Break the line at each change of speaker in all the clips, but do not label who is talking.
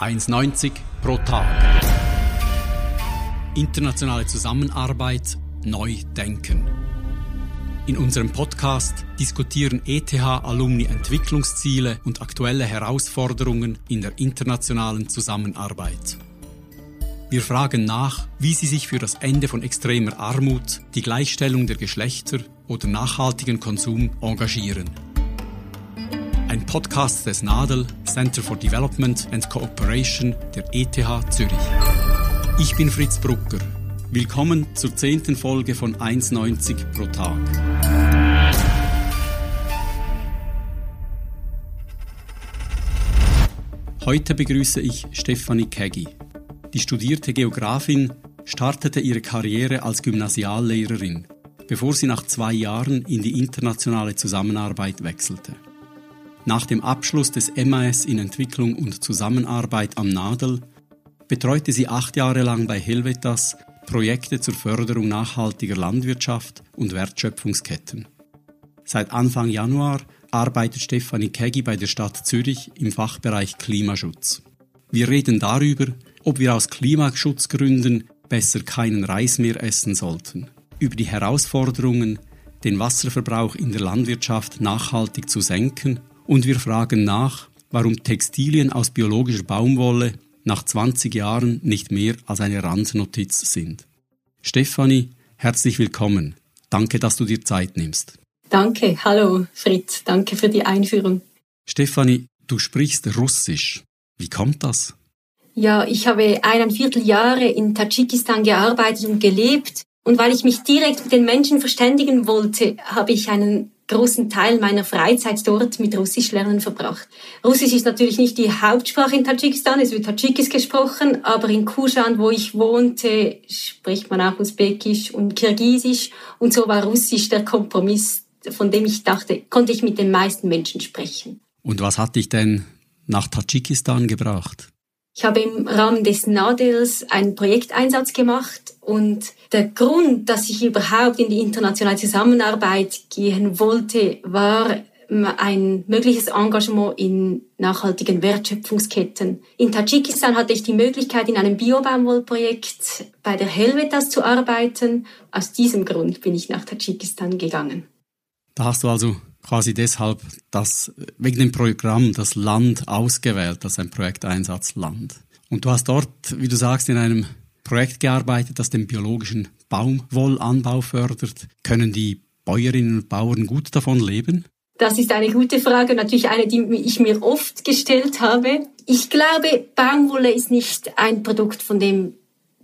1,90 pro Tag. Internationale Zusammenarbeit neu denken. In unserem Podcast diskutieren ETH-Alumni Entwicklungsziele und aktuelle Herausforderungen in der internationalen Zusammenarbeit. Wir fragen nach, wie sie sich für das Ende von extremer Armut, die Gleichstellung der Geschlechter oder nachhaltigen Konsum engagieren. Ein Podcast des NADEL, Center for Development and Cooperation der ETH Zürich. Ich bin Fritz Brucker. Willkommen zur zehnten Folge von 1,90 pro Tag. Heute begrüße ich Stefanie Keggi. Die studierte Geografin startete ihre Karriere als Gymnasiallehrerin, bevor sie nach zwei Jahren in die internationale Zusammenarbeit wechselte. Nach dem Abschluss des MAS in Entwicklung und Zusammenarbeit am Nadel betreute sie acht Jahre lang bei Helvetas Projekte zur Förderung nachhaltiger Landwirtschaft und Wertschöpfungsketten. Seit Anfang Januar arbeitet Stefanie Keggi bei der Stadt Zürich im Fachbereich Klimaschutz. Wir reden darüber, ob wir aus Klimaschutzgründen besser keinen Reis mehr essen sollten, über die Herausforderungen, den Wasserverbrauch in der Landwirtschaft nachhaltig zu senken und wir fragen nach, warum Textilien aus biologischer Baumwolle nach 20 Jahren nicht mehr als eine Randnotiz sind. Stefanie, herzlich willkommen. Danke, dass du dir Zeit nimmst.
Danke, hallo Fritz, danke für die Einführung.
Stefanie, du sprichst Russisch. Wie kommt das?
Ja, ich habe eineinviertel Jahre in Tadschikistan gearbeitet und gelebt. Und weil ich mich direkt mit den Menschen verständigen wollte, habe ich einen großen Teil meiner Freizeit dort mit Russisch lernen verbracht. Russisch ist natürlich nicht die Hauptsprache in Tadschikistan, es wird Tadschikis gesprochen, aber in Kushan, wo ich wohnte, spricht man auch Usbekisch und Kirgisisch und so war Russisch der Kompromiss, von dem ich dachte, konnte ich mit den meisten Menschen sprechen.
Und was hat dich denn nach Tadschikistan gebracht?
Ich habe im Rahmen des NADELs einen Projekteinsatz gemacht und der Grund, dass ich überhaupt in die internationale Zusammenarbeit gehen wollte, war ein mögliches Engagement in nachhaltigen Wertschöpfungsketten. In Tadschikistan hatte ich die Möglichkeit, in einem Biobaumwollprojekt bei der Helvetas zu arbeiten. Aus diesem Grund bin ich nach Tadschikistan gegangen.
Da hast du also quasi deshalb das, wegen dem Programm das Land ausgewählt, das ein Projekteinsatzland. Und du hast dort, wie du sagst, in einem Projekt gearbeitet, das den biologischen Baumwollanbau fördert. Können die Bäuerinnen und Bauern gut davon leben?
Das ist eine gute Frage, natürlich eine, die ich mir oft gestellt habe. Ich glaube, Baumwolle ist nicht ein Produkt, von dem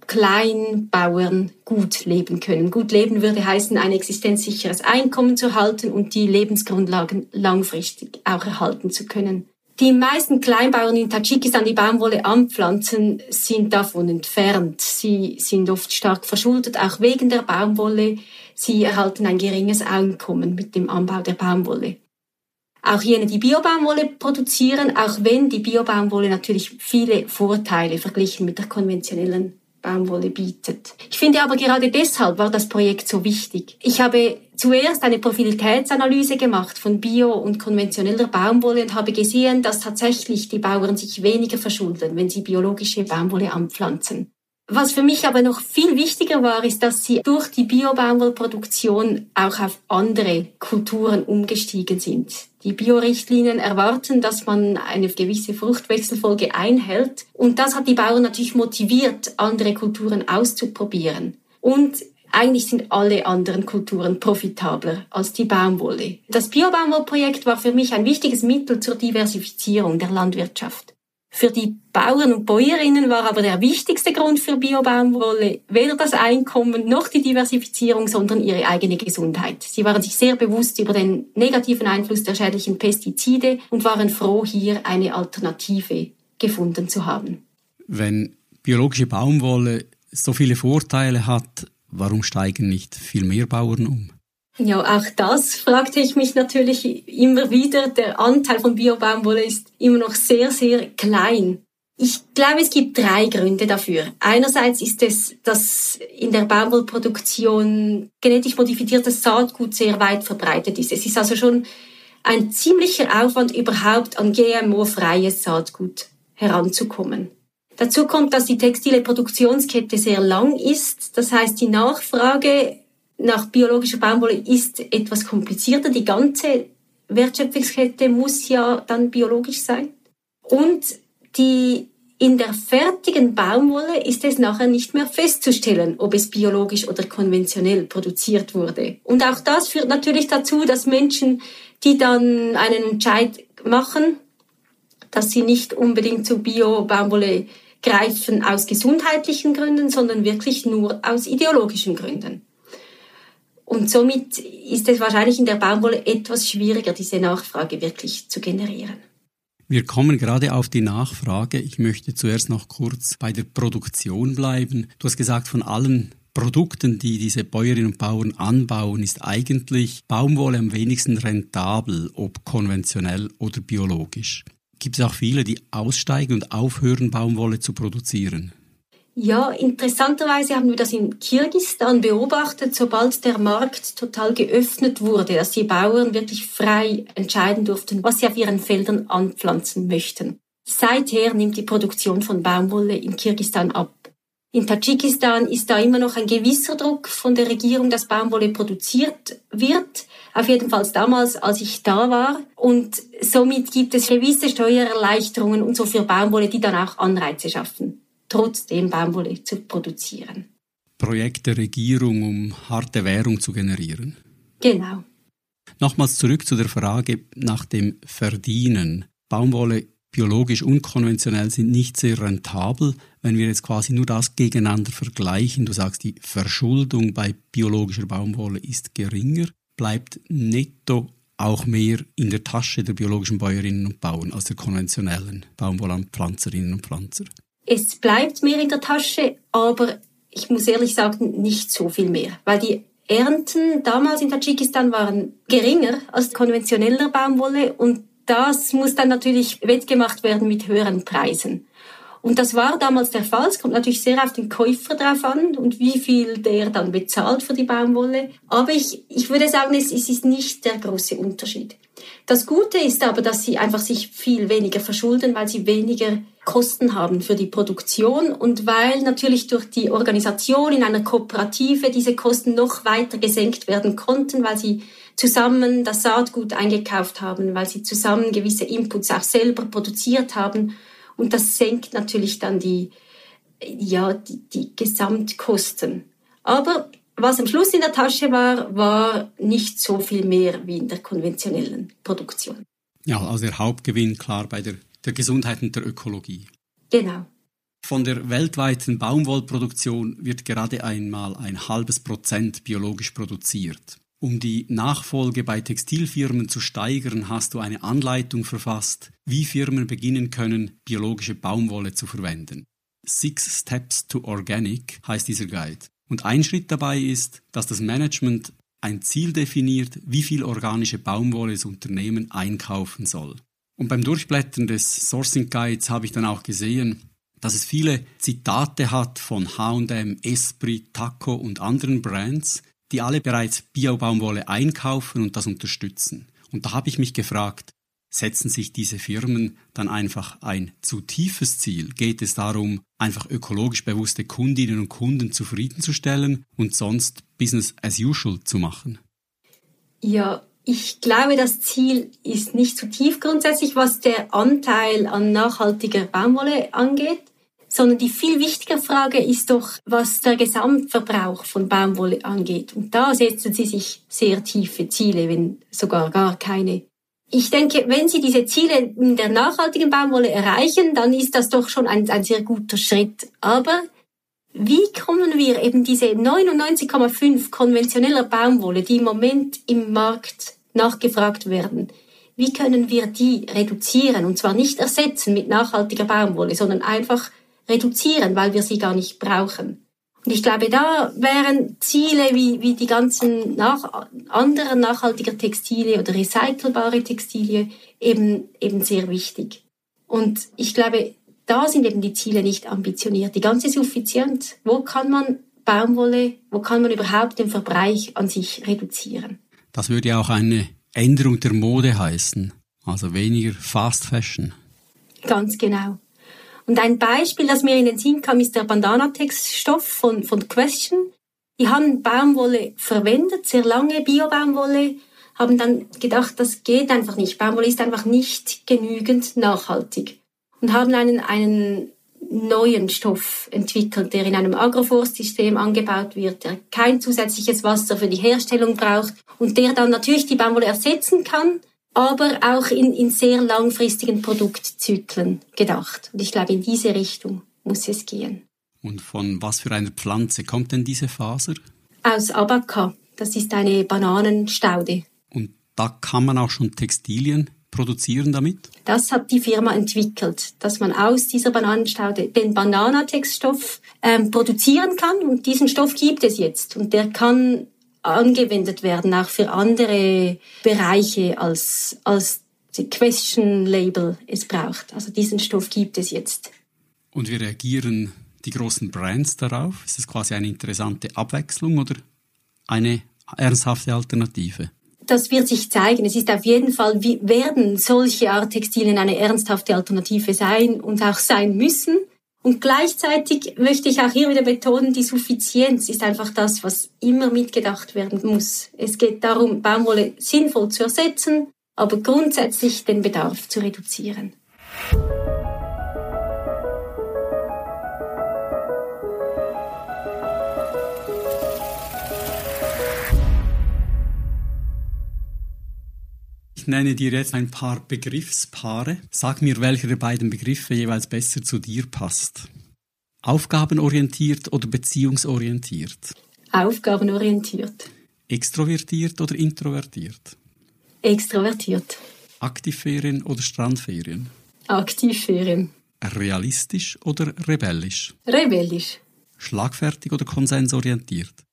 Kleinbauern gut leben können. Gut leben würde heißen, ein existenzsicheres Einkommen zu halten und die Lebensgrundlagen langfristig auch erhalten zu können. Die meisten Kleinbauern in Tadschikistan, die Baumwolle anpflanzen, sind davon entfernt. Sie sind oft stark verschuldet, auch wegen der Baumwolle. Sie erhalten ein geringes Einkommen mit dem Anbau der Baumwolle. Auch jene, die Biobaumwolle produzieren, auch wenn die Biobaumwolle natürlich viele Vorteile verglichen mit der konventionellen Baumwolle bietet. Ich finde aber gerade deshalb war das Projekt so wichtig. Ich habe zuerst eine Profilitätsanalyse gemacht von bio- und konventioneller Baumwolle und habe gesehen, dass tatsächlich die Bauern sich weniger verschulden, wenn sie biologische Baumwolle anpflanzen. Was für mich aber noch viel wichtiger war, ist, dass sie durch die Biobaumwollproduktion auch auf andere Kulturen umgestiegen sind. Die Biorichtlinien erwarten, dass man eine gewisse Fruchtwechselfolge einhält. Und das hat die Bauern natürlich motiviert, andere Kulturen auszuprobieren. Und eigentlich sind alle anderen Kulturen profitabler als die Baumwolle. Das Biobaumwollprojekt war für mich ein wichtiges Mittel zur Diversifizierung der Landwirtschaft. Für die Bauern und Bäuerinnen war aber der wichtigste Grund für Biobaumwolle weder das Einkommen noch die Diversifizierung, sondern ihre eigene Gesundheit. Sie waren sich sehr bewusst über den negativen Einfluss der schädlichen Pestizide und waren froh, hier eine Alternative gefunden zu haben.
Wenn biologische Baumwolle so viele Vorteile hat, warum steigen nicht viel mehr Bauern um?
Ja, auch das fragte ich mich natürlich immer wieder. Der Anteil von Biobaumwolle ist immer noch sehr, sehr klein. Ich glaube, es gibt drei Gründe dafür. Einerseits ist es, dass in der Baumwollproduktion genetisch modifiziertes Saatgut sehr weit verbreitet ist. Es ist also schon ein ziemlicher Aufwand überhaupt an GMO-freies Saatgut heranzukommen. Dazu kommt, dass die textile Produktionskette sehr lang ist. Das heißt, die Nachfrage nach biologischer Baumwolle ist etwas komplizierter. Die ganze Wertschöpfungskette muss ja dann biologisch sein. Und die in der fertigen Baumwolle ist es nachher nicht mehr festzustellen, ob es biologisch oder konventionell produziert wurde. Und auch das führt natürlich dazu, dass Menschen, die dann einen Entscheid machen, dass sie nicht unbedingt zu Bio-Baumwolle greifen aus gesundheitlichen Gründen, sondern wirklich nur aus ideologischen Gründen. Und somit ist es wahrscheinlich in der Baumwolle etwas schwieriger, diese Nachfrage wirklich zu generieren.
Wir kommen gerade auf die Nachfrage. Ich möchte zuerst noch kurz bei der Produktion bleiben. Du hast gesagt, von allen Produkten, die diese Bäuerinnen und Bauern anbauen, ist eigentlich Baumwolle am wenigsten rentabel, ob konventionell oder biologisch. Gibt es auch viele, die aussteigen und aufhören, Baumwolle zu produzieren?
Ja, interessanterweise haben wir das in Kirgisistan beobachtet, sobald der Markt total geöffnet wurde, dass die Bauern wirklich frei entscheiden durften, was sie auf ihren Feldern anpflanzen möchten. Seither nimmt die Produktion von Baumwolle in Kirgisistan ab. In Tadschikistan ist da immer noch ein gewisser Druck von der Regierung, dass Baumwolle produziert wird. Auf jeden Fall damals, als ich da war. Und somit gibt es gewisse Steuererleichterungen und so für Baumwolle, die dann auch Anreize schaffen trotzdem Baumwolle zu produzieren.
Projekt der Regierung, um harte Währung zu generieren.
Genau.
Nochmals zurück zu der Frage nach dem Verdienen. Baumwolle biologisch und konventionell sind nicht sehr rentabel. Wenn wir jetzt quasi nur das gegeneinander vergleichen, du sagst, die Verschuldung bei biologischer Baumwolle ist geringer, bleibt netto auch mehr in der Tasche der biologischen Bäuerinnen und Bauern als der konventionellen Baumwollanpflanzerinnen und Pflanzer.
Es bleibt mehr in der Tasche, aber ich muss ehrlich sagen, nicht so viel mehr, weil die Ernten damals in Tadschikistan waren geringer als konventioneller Baumwolle und das muss dann natürlich wettgemacht werden mit höheren Preisen. Und das war damals der Fall. Es kommt natürlich sehr auf den Käufer drauf an und wie viel der dann bezahlt für die Baumwolle. Aber ich, ich würde sagen, es, es ist nicht der große Unterschied. Das Gute ist aber, dass sie einfach sich viel weniger verschulden, weil sie weniger Kosten haben für die Produktion und weil natürlich durch die Organisation in einer Kooperative diese Kosten noch weiter gesenkt werden konnten, weil sie zusammen das Saatgut eingekauft haben, weil sie zusammen gewisse Inputs auch selber produziert haben und das senkt natürlich dann die, ja, die, die Gesamtkosten. Aber was am Schluss in der Tasche war, war nicht so viel mehr wie in der konventionellen Produktion.
Ja, also der Hauptgewinn klar bei der der Gesundheit und der Ökologie.
Genau.
Von der weltweiten Baumwollproduktion wird gerade einmal ein halbes Prozent biologisch produziert. Um die Nachfolge bei Textilfirmen zu steigern, hast du eine Anleitung verfasst, wie Firmen beginnen können, biologische Baumwolle zu verwenden. Six Steps to Organic heißt dieser Guide. Und ein Schritt dabei ist, dass das Management ein Ziel definiert, wie viel organische Baumwolle das Unternehmen einkaufen soll. Und beim Durchblättern des Sourcing Guides habe ich dann auch gesehen, dass es viele Zitate hat von H&M, Esprit, Taco und anderen Brands, die alle bereits Bio-Baumwolle einkaufen und das unterstützen. Und da habe ich mich gefragt, setzen sich diese Firmen dann einfach ein zu tiefes Ziel? Geht es darum, einfach ökologisch bewusste Kundinnen und Kunden zufriedenzustellen und sonst Business as usual zu machen?
Ja, ich glaube, das Ziel ist nicht zu tief grundsätzlich, was der Anteil an nachhaltiger Baumwolle angeht, sondern die viel wichtigere Frage ist doch, was der Gesamtverbrauch von Baumwolle angeht. Und da setzen Sie sich sehr tiefe Ziele, wenn sogar gar keine. Ich denke, wenn Sie diese Ziele in der nachhaltigen Baumwolle erreichen, dann ist das doch schon ein, ein sehr guter Schritt. Aber wie kommen wir eben diese 99,5 konventioneller Baumwolle, die im Moment im Markt nachgefragt werden. Wie können wir die reduzieren? Und zwar nicht ersetzen mit nachhaltiger Baumwolle, sondern einfach reduzieren, weil wir sie gar nicht brauchen. Und ich glaube, da wären Ziele wie, wie die ganzen nach, anderen nachhaltiger Textilien oder recycelbare Textilien eben, eben sehr wichtig. Und ich glaube, da sind eben die Ziele nicht ambitioniert. Die ganze Suffizienz. Wo kann man Baumwolle, wo kann man überhaupt den Verbrauch an sich reduzieren?
Das würde ja auch eine Änderung der Mode heißen, also weniger Fast Fashion.
Ganz genau. Und ein Beispiel, das mir in den Sinn kam, ist der Bandanatex-Stoff von, von Question. Die haben Baumwolle verwendet, sehr lange Bio-Baumwolle, haben dann gedacht, das geht einfach nicht. Baumwolle ist einfach nicht genügend nachhaltig. Und haben einen, einen neuen Stoff entwickelt, der in einem Agroforstsystem angebaut wird, der kein zusätzliches Wasser für die Herstellung braucht und der dann natürlich die Baumwolle ersetzen kann, aber auch in, in sehr langfristigen Produktzyklen gedacht. Und ich glaube, in diese Richtung muss es gehen.
Und von was für einer Pflanze kommt denn diese Faser?
Aus Abaca. Das ist eine Bananenstaude.
Und da kann man auch schon Textilien produzieren damit?
Das hat die Firma entwickelt, dass man aus dieser Bananenstaude den Bananatextstoff ähm, produzieren kann. Und diesen Stoff gibt es jetzt. Und der kann angewendet werden, auch für andere Bereiche als, als die Question Label es braucht. Also diesen Stoff gibt es jetzt.
Und wie reagieren die großen Brands darauf? Ist es quasi eine interessante Abwechslung oder eine ernsthafte Alternative?
Das wird sich zeigen. Es ist auf jeden Fall, wie werden solche Art Textilien eine ernsthafte Alternative sein und auch sein müssen. Und gleichzeitig möchte ich auch hier wieder betonen, die Suffizienz ist einfach das, was immer mitgedacht werden muss. Es geht darum, Baumwolle sinnvoll zu ersetzen, aber grundsätzlich den Bedarf zu reduzieren.
Ich nenne dir jetzt ein paar Begriffspaare. Sag mir, welcher der beiden Begriffe jeweils besser zu dir passt. Aufgabenorientiert oder beziehungsorientiert?
Aufgabenorientiert.
Extrovertiert oder introvertiert?
Extrovertiert.
Aktivferien oder Strandferien?
Aktivferien.
Realistisch oder rebellisch?
Rebellisch.
Schlagfertig oder konsensorientiert?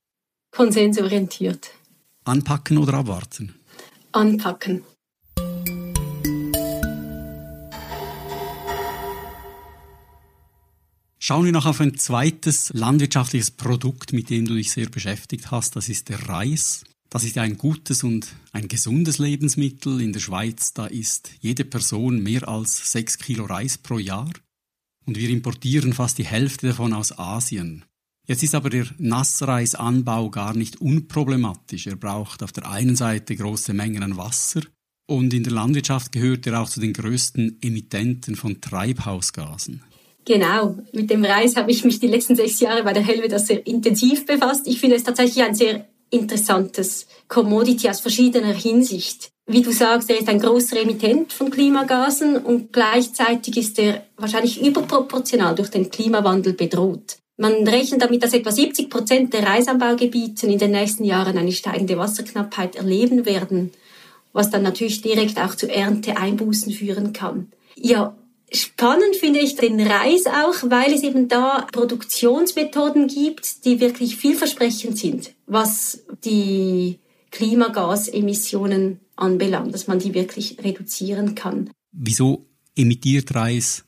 Konsensorientiert.
Anpacken oder abwarten?
Anpacken.
Schauen wir noch auf ein zweites landwirtschaftliches Produkt, mit dem du dich sehr beschäftigt hast. Das ist der Reis. Das ist ein gutes und ein gesundes Lebensmittel. In der Schweiz, da isst jede Person mehr als sechs Kilo Reis pro Jahr. Und wir importieren fast die Hälfte davon aus Asien. Jetzt ist aber der Nassreisanbau gar nicht unproblematisch. Er braucht auf der einen Seite große Mengen an Wasser und in der Landwirtschaft gehört er auch zu den größten Emittenten von Treibhausgasen.
Genau, mit dem Reis habe ich mich die letzten sechs Jahre bei der Helveda sehr intensiv befasst. Ich finde es tatsächlich ein sehr interessantes Commodity aus verschiedener Hinsicht. Wie du sagst, er ist ein großer Emittent von Klimagasen und gleichzeitig ist er wahrscheinlich überproportional durch den Klimawandel bedroht. Man rechnet damit, dass etwa 70 Prozent der Reisanbaugebiete in den nächsten Jahren eine steigende Wasserknappheit erleben werden, was dann natürlich direkt auch zu Ernteeinbußen führen kann. Ja, Spannend finde ich den Reis auch, weil es eben da Produktionsmethoden gibt, die wirklich vielversprechend sind, was die Klimagasemissionen anbelangt, dass man die wirklich reduzieren kann.
Wieso emittiert Reis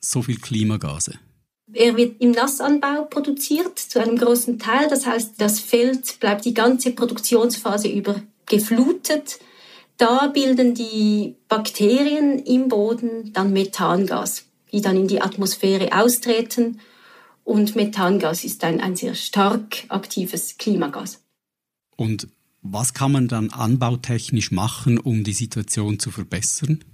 so viel Klimagase?
Er wird im Nassanbau produziert zu einem großen Teil. Das heißt, das Feld bleibt die ganze Produktionsphase über geflutet. Da bilden die Bakterien im Boden dann Methangas, die dann in die Atmosphäre austreten. Und Methangas ist ein, ein sehr stark aktives Klimagas.
Und was kann man dann anbautechnisch machen, um die Situation zu verbessern?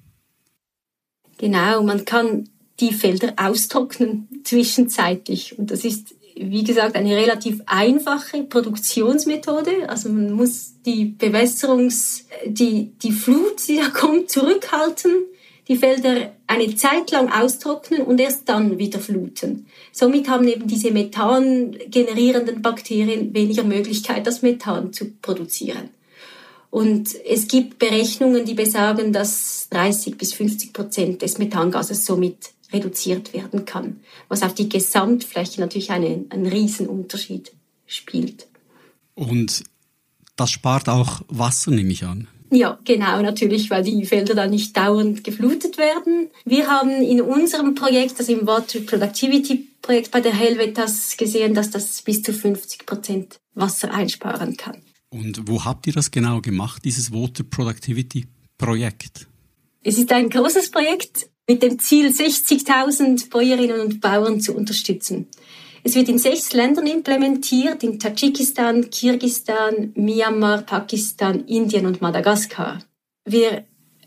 Genau, man kann die Felder austrocknen zwischenzeitlich. Und das ist wie gesagt, eine relativ einfache Produktionsmethode. Also man muss die Bewässerungs, die, die Flut, die da kommt, zurückhalten, die Felder eine Zeit lang austrocknen und erst dann wieder fluten. Somit haben eben diese Methan generierenden Bakterien weniger Möglichkeit, das Methan zu produzieren. Und es gibt Berechnungen, die besagen, dass 30 bis 50 Prozent des Methangases somit reduziert werden kann, was auf die Gesamtfläche natürlich eine, einen Riesenunterschied spielt.
Und das spart auch Wasser, nehme ich an.
Ja, genau, natürlich, weil die Felder dann nicht dauernd geflutet werden. Wir haben in unserem Projekt, also im Water Productivity Projekt bei der Helvetas gesehen, dass das bis zu 50 Prozent Wasser einsparen kann.
Und wo habt ihr das genau gemacht, dieses Water Productivity Projekt?
Es ist ein großes Projekt mit dem Ziel, 60.000 Bäuerinnen und Bauern zu unterstützen. Es wird in sechs Ländern implementiert, in Tadschikistan, Kirgistan, Myanmar, Pakistan, Indien und Madagaskar. Wir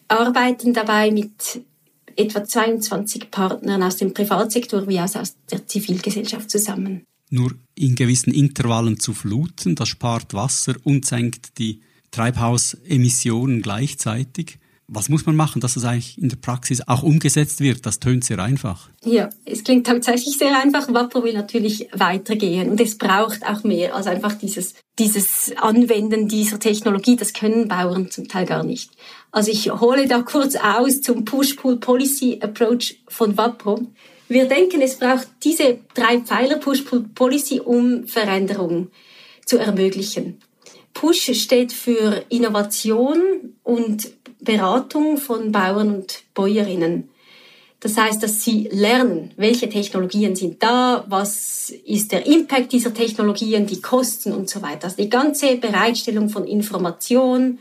arbeiten dabei mit etwa 22 Partnern aus dem Privatsektor wie auch aus der Zivilgesellschaft zusammen.
Nur in gewissen Intervallen zu fluten, das spart Wasser und senkt die Treibhausemissionen gleichzeitig. Was muss man machen, dass das eigentlich in der Praxis auch umgesetzt wird? Das tönt sehr einfach.
Ja, es klingt tatsächlich sehr einfach. Wapro will natürlich weitergehen und es braucht auch mehr als einfach dieses, dieses Anwenden dieser Technologie. Das können Bauern zum Teil gar nicht. Also ich hole da kurz aus zum Push-Pull-Policy-Approach von Wapro. Wir denken, es braucht diese drei Pfeiler Push-Pull-Policy, um Veränderungen zu ermöglichen. Push steht für Innovation und Beratung von Bauern und Bäuerinnen. Das heißt, dass sie lernen, welche Technologien sind da, was ist der Impact dieser Technologien, die Kosten und so weiter. Also die ganze Bereitstellung von Information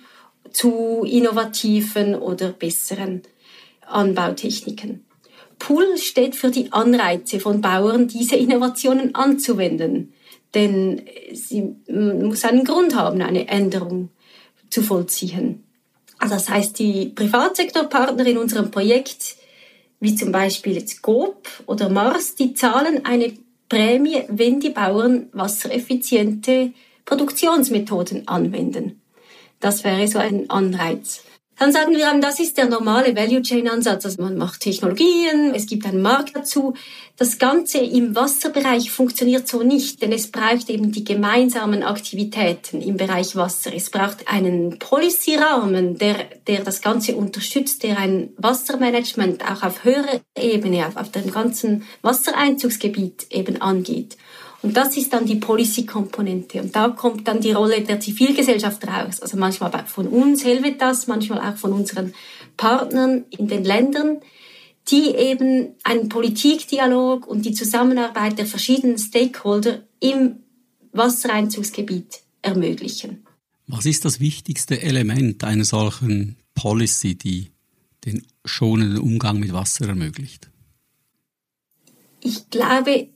zu innovativen oder besseren Anbautechniken. Pull steht für die Anreize von Bauern, diese Innovationen anzuwenden. Denn sie muss einen Grund haben, eine Änderung zu vollziehen. Also das heißt, die Privatsektorpartner in unserem Projekt, wie zum Beispiel jetzt GOP oder Mars, die zahlen eine Prämie, wenn die Bauern wassereffiziente Produktionsmethoden anwenden. Das wäre so ein Anreiz. Dann sagen wir, das ist der normale Value Chain Ansatz. Also man macht Technologien, es gibt einen Markt dazu. Das Ganze im Wasserbereich funktioniert so nicht, denn es braucht eben die gemeinsamen Aktivitäten im Bereich Wasser. Es braucht einen Policy-Rahmen, der, der das Ganze unterstützt, der ein Wassermanagement auch auf höherer Ebene, auf, auf dem ganzen Wassereinzugsgebiet eben angeht. Und das ist dann die Policy-Komponente. Und da kommt dann die Rolle der Zivilgesellschaft raus. Also manchmal von uns Helvetas, manchmal auch von unseren Partnern in den Ländern, die eben einen Politikdialog und die Zusammenarbeit der verschiedenen Stakeholder im Wassereinzugsgebiet ermöglichen.
Was ist das wichtigste Element einer solchen Policy, die den schonenden Umgang mit Wasser ermöglicht?
Ich glaube,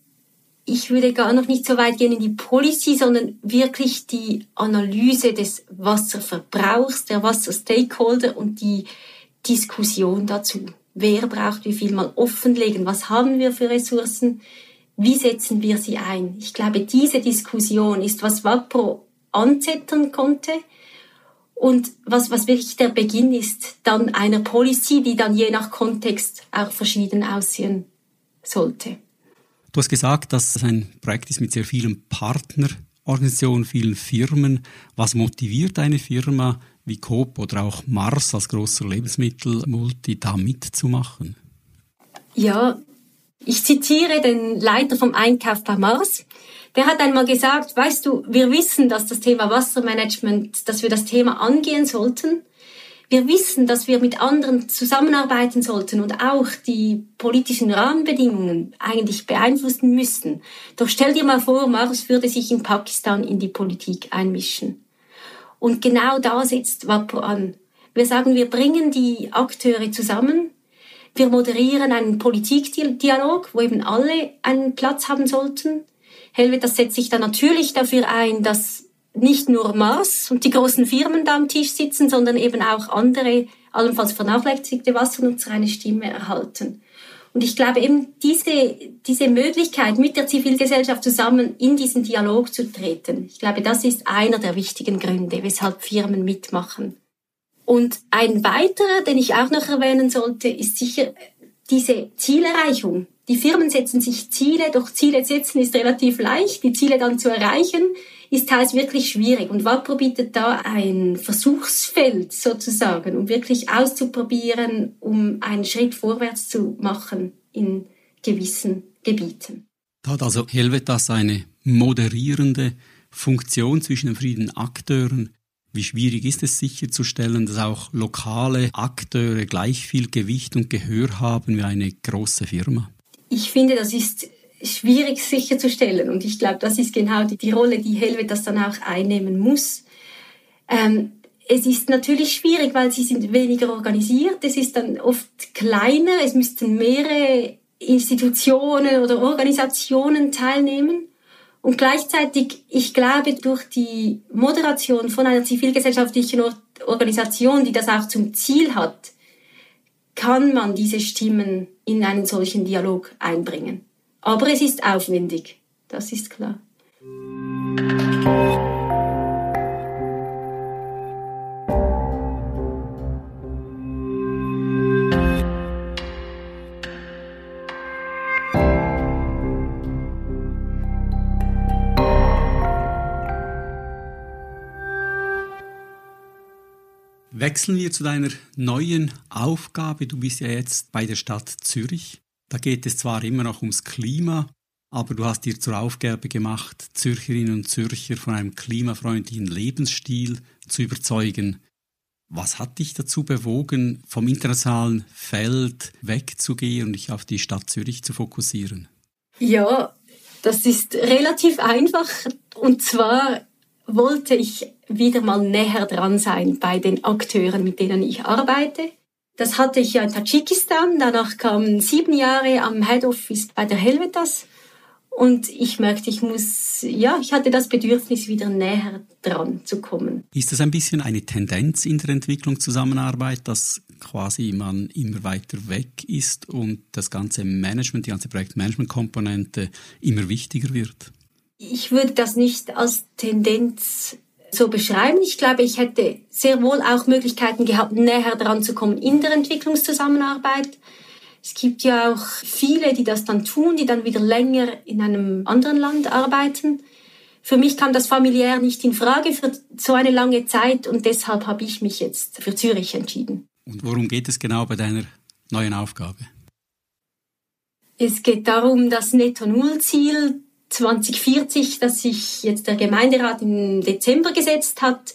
ich würde gar noch nicht so weit gehen in die Policy, sondern wirklich die Analyse des Wasserverbrauchs, der Wasserstakeholder und die Diskussion dazu. Wer braucht wie viel mal offenlegen? Was haben wir für Ressourcen? Wie setzen wir sie ein? Ich glaube, diese Diskussion ist, was WAPRO anzettern konnte und was, was wirklich der Beginn ist dann einer Policy, die dann je nach Kontext auch verschieden aussehen sollte.
Du hast gesagt, dass es ein Projekt ist mit sehr vielen Partnerorganisationen, vielen Firmen. Was motiviert eine Firma wie Coop oder auch Mars als großer Lebensmittelmulti da mitzumachen?
Ja, ich zitiere den Leiter vom Einkauf bei Mars. Der hat einmal gesagt, weißt du, wir wissen, dass das Thema Wassermanagement, dass wir das Thema angehen sollten. Wir wissen, dass wir mit anderen zusammenarbeiten sollten und auch die politischen Rahmenbedingungen eigentlich beeinflussen müssten. Doch stell dir mal vor, Mars würde sich in Pakistan in die Politik einmischen. Und genau da setzt WAPO an. Wir sagen, wir bringen die Akteure zusammen, wir moderieren einen Politikdialog, wo eben alle einen Platz haben sollten. Helvet, das setzt sich dann natürlich dafür ein, dass nicht nur Mars und die großen Firmen da am Tisch sitzen, sondern eben auch andere, allenfalls vernachlässigte Wassernutzer eine Stimme erhalten. Und ich glaube eben diese, diese Möglichkeit, mit der Zivilgesellschaft zusammen in diesen Dialog zu treten, ich glaube, das ist einer der wichtigen Gründe, weshalb Firmen mitmachen. Und ein weiterer, den ich auch noch erwähnen sollte, ist sicher diese Zielerreichung. Die Firmen setzen sich Ziele, doch Ziele setzen ist relativ leicht, die Ziele dann zu erreichen ist teils wirklich schwierig. Und WAPRO bietet da ein Versuchsfeld sozusagen, um wirklich auszuprobieren, um einen Schritt vorwärts zu machen in gewissen Gebieten.
Da hat also Helvetas eine moderierende Funktion zwischen den verschiedenen Akteuren. Wie schwierig ist es sicherzustellen, dass auch lokale Akteure gleich viel Gewicht und Gehör haben wie eine große Firma?
Ich finde, das ist schwierig sicherzustellen. Und ich glaube, das ist genau die, die Rolle, die Helvet das dann auch einnehmen muss. Ähm, es ist natürlich schwierig, weil sie sind weniger organisiert. Es ist dann oft kleiner. Es müssten mehrere Institutionen oder Organisationen teilnehmen. Und gleichzeitig, ich glaube, durch die Moderation von einer zivilgesellschaftlichen Organisation, die das auch zum Ziel hat, kann man diese Stimmen in einen solchen Dialog einbringen. Aber es ist aufwendig, das ist klar.
Wechseln wir zu deiner neuen Aufgabe. Du bist ja jetzt bei der Stadt Zürich. Da geht es zwar immer noch ums Klima, aber du hast dir zur Aufgabe gemacht, Zürcherinnen und Zürcher von einem klimafreundlichen Lebensstil zu überzeugen. Was hat dich dazu bewogen, vom internationalen Feld wegzugehen und dich auf die Stadt Zürich zu fokussieren?
Ja, das ist relativ einfach. Und zwar wollte ich wieder mal näher dran sein bei den Akteuren, mit denen ich arbeite. Das hatte ich ja in Tadschikistan. Danach kamen sieben Jahre am Head Office bei der Helvetas. Und ich merkte, ich muss, ja, ich hatte das Bedürfnis, wieder näher dran zu kommen.
Ist das ein bisschen eine Tendenz in der Entwicklungszusammenarbeit, dass quasi man immer weiter weg ist und das ganze Management, die ganze Projektmanagement-Komponente immer wichtiger wird?
Ich würde das nicht als Tendenz so beschreiben. Ich glaube, ich hätte sehr wohl auch Möglichkeiten gehabt, näher dran zu kommen in der Entwicklungszusammenarbeit. Es gibt ja auch viele, die das dann tun, die dann wieder länger in einem anderen Land arbeiten. Für mich kam das familiär nicht in Frage für so eine lange Zeit und deshalb habe ich mich jetzt für Zürich entschieden.
Und worum geht es genau bei deiner neuen Aufgabe?
Es geht darum, das Netto-Null-Ziel 2040, das sich jetzt der Gemeinderat im Dezember gesetzt hat,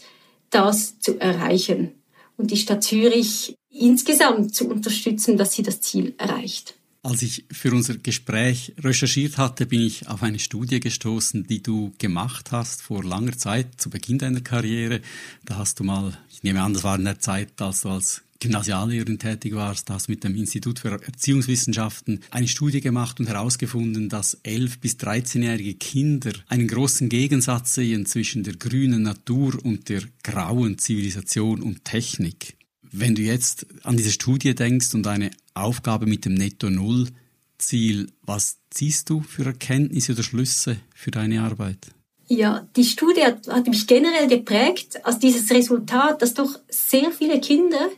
das zu erreichen und die Stadt Zürich insgesamt zu unterstützen, dass sie das Ziel erreicht.
Als ich für unser Gespräch recherchiert hatte, bin ich auf eine Studie gestoßen, die du gemacht hast vor langer Zeit, zu Beginn deiner Karriere. Da hast du mal, ich nehme an, das war in der Zeit, als du als Gymnasiallehrerin tätig warst, hast mit dem Institut für Erziehungswissenschaften eine Studie gemacht und herausgefunden, dass 11- bis 13-jährige Kinder einen großen Gegensatz sehen zwischen der grünen Natur und der grauen Zivilisation und Technik. Wenn du jetzt an diese Studie denkst und eine Aufgabe mit dem Netto-Null-Ziel, was ziehst du für Erkenntnisse oder Schlüsse für deine Arbeit?
Ja, die Studie hat, hat mich generell geprägt als dieses Resultat, dass doch sehr viele Kinder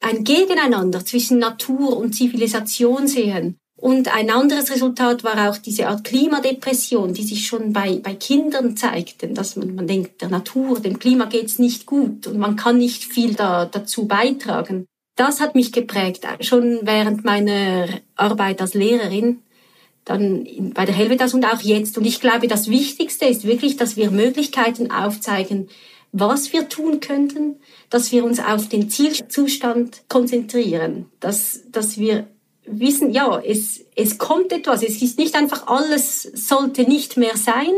ein Gegeneinander zwischen Natur und Zivilisation sehen. Und ein anderes Resultat war auch diese Art Klimadepression, die sich schon bei, bei Kindern zeigte, dass man, man denkt, der Natur, dem Klima geht's nicht gut und man kann nicht viel da, dazu beitragen. Das hat mich geprägt, schon während meiner Arbeit als Lehrerin, dann bei der Helvetas und auch jetzt. Und ich glaube, das Wichtigste ist wirklich, dass wir Möglichkeiten aufzeigen, was wir tun könnten, dass wir uns auf den Zielzustand konzentrieren, dass, dass wir wissen, ja, es, es kommt etwas, es ist nicht einfach alles sollte nicht mehr sein,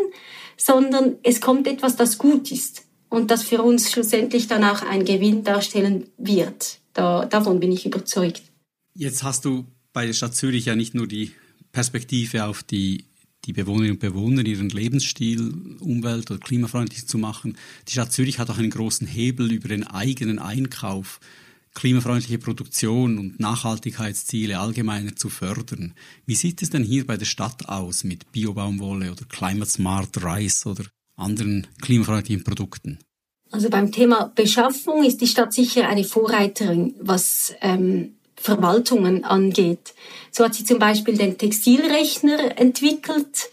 sondern es kommt etwas, das gut ist und das für uns schlussendlich dann auch einen Gewinn darstellen wird. Da, davon bin ich überzeugt.
Jetzt hast du bei der Stadt Zürich ja nicht nur die Perspektive auf die die Bewohnerinnen und Bewohner ihren Lebensstil umwelt- oder klimafreundlich zu machen. Die Stadt Zürich hat auch einen großen Hebel über den eigenen Einkauf, klimafreundliche Produktion und Nachhaltigkeitsziele allgemeiner zu fördern. Wie sieht es denn hier bei der Stadt aus mit Biobaumwolle oder Climate Smart Rice oder anderen klimafreundlichen Produkten?
Also beim Thema Beschaffung ist die Stadt sicher eine Vorreiterin, was ähm, Verwaltungen angeht. So hat sie zum Beispiel den Textilrechner entwickelt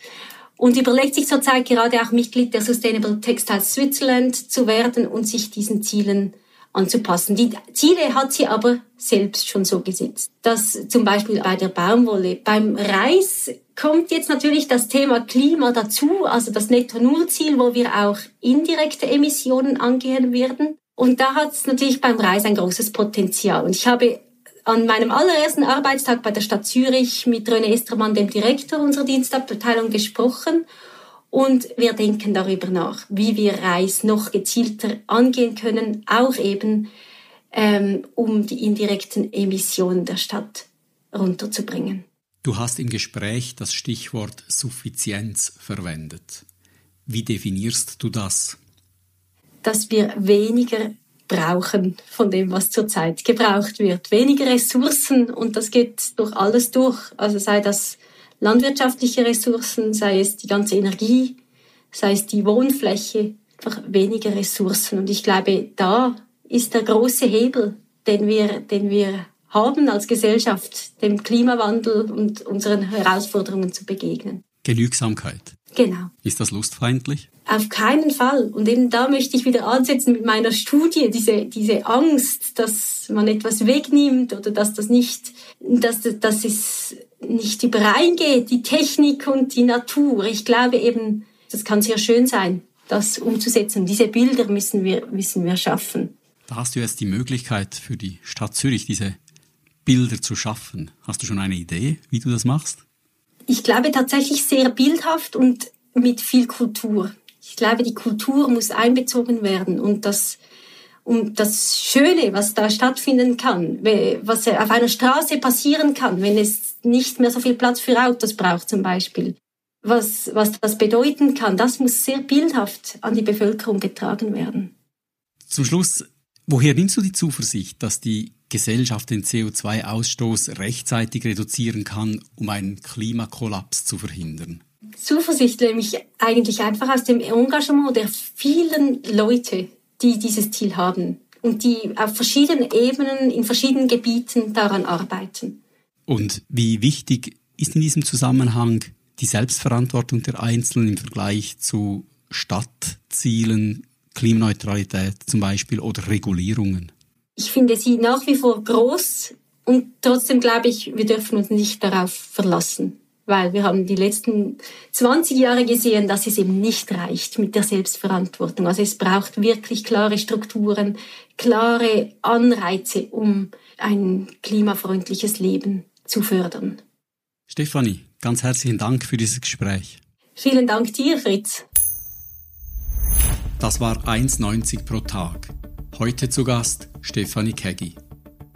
und überlegt sich zurzeit gerade auch Mitglied der Sustainable Textiles Switzerland zu werden und sich diesen Zielen anzupassen. Die Ziele hat sie aber selbst schon so gesetzt. Das zum Beispiel bei der Baumwolle. Beim Reis kommt jetzt natürlich das Thema Klima dazu, also das Netto-Null-Ziel, wo wir auch indirekte Emissionen angehen werden. Und da hat es natürlich beim Reis ein großes Potenzial. Und ich habe an meinem allerersten Arbeitstag bei der Stadt Zürich mit René Estermann, dem Direktor unserer Dienstabteilung, gesprochen. Und wir denken darüber nach, wie wir Reis noch gezielter angehen können, auch eben ähm, um die indirekten Emissionen der Stadt runterzubringen.
Du hast im Gespräch das Stichwort Suffizienz verwendet. Wie definierst du das?
Dass wir weniger brauchen von dem, was zurzeit gebraucht wird. Weniger Ressourcen und das geht durch alles durch. Also sei das landwirtschaftliche Ressourcen, sei es die ganze Energie, sei es die Wohnfläche, einfach weniger Ressourcen. Und ich glaube, da ist der große Hebel, den wir, den wir haben als Gesellschaft, dem Klimawandel und unseren Herausforderungen zu begegnen.
Genügsamkeit.
Genau.
Ist das lustfeindlich?
Auf keinen Fall. Und eben da möchte ich wieder ansetzen mit meiner Studie, diese, diese Angst, dass man etwas wegnimmt oder dass das nicht, dass, dass es nicht übereingeht, die Technik und die Natur. Ich glaube eben, das kann sehr schön sein, das umzusetzen. Diese Bilder müssen wir, müssen wir schaffen.
Da hast du jetzt die Möglichkeit für die Stadt Zürich, diese Bilder zu schaffen. Hast du schon eine Idee, wie du das machst?
Ich glaube tatsächlich sehr bildhaft und mit viel Kultur. Ich glaube, die Kultur muss einbezogen werden und das, und das Schöne, was da stattfinden kann, was auf einer Straße passieren kann, wenn es nicht mehr so viel Platz für Autos braucht zum Beispiel. Was, was das bedeuten kann, das muss sehr bildhaft an die Bevölkerung getragen werden.
Zum Schluss, woher nimmst du die Zuversicht, dass die Gesellschaft den CO2-Ausstoß rechtzeitig reduzieren kann, um einen Klimakollaps zu verhindern?
Zuversicht nehme ich eigentlich einfach aus dem Engagement der vielen Leute, die dieses Ziel haben und die auf verschiedenen Ebenen, in verschiedenen Gebieten daran arbeiten.
Und wie wichtig ist in diesem Zusammenhang die Selbstverantwortung der Einzelnen im Vergleich zu Stadtzielen, Klimaneutralität zum Beispiel oder Regulierungen?
Ich finde sie nach wie vor groß und trotzdem glaube ich, wir dürfen uns nicht darauf verlassen, weil wir haben die letzten 20 Jahre gesehen, dass es eben nicht reicht mit der Selbstverantwortung. Also es braucht wirklich klare Strukturen, klare Anreize, um ein klimafreundliches Leben zu fördern.
Stefanie, ganz herzlichen Dank für dieses Gespräch.
Vielen Dank dir, Fritz.
Das war 1,90 pro Tag. Heute zu Gast Stefanie Keggi.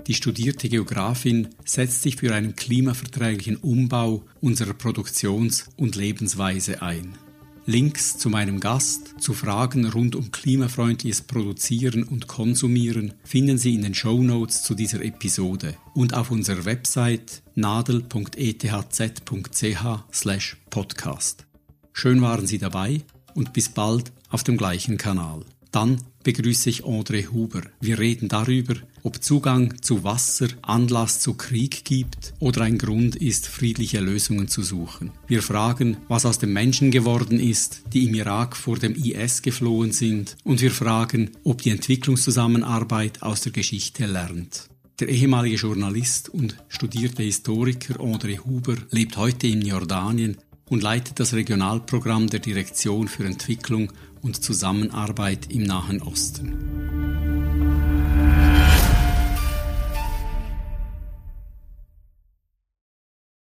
Die studierte Geografin setzt sich für einen klimaverträglichen Umbau unserer Produktions- und Lebensweise ein. Links zu meinem Gast, zu Fragen rund um klimafreundliches Produzieren und Konsumieren finden Sie in den Show Notes zu dieser Episode und auf unserer Website nadel.ethz.ch/podcast. Schön waren Sie dabei und bis bald auf dem gleichen Kanal. Dann begrüße ich Audrey Huber. Wir reden darüber, ob Zugang zu Wasser Anlass zu Krieg gibt oder ein Grund ist, friedliche Lösungen zu suchen. Wir fragen, was aus den Menschen geworden ist, die im Irak vor dem IS geflohen sind, und wir fragen, ob die Entwicklungszusammenarbeit aus der Geschichte lernt. Der ehemalige Journalist und studierte Historiker Audrey Huber lebt heute in Jordanien und leitet das Regionalprogramm der Direktion für Entwicklung und Zusammenarbeit im Nahen Osten.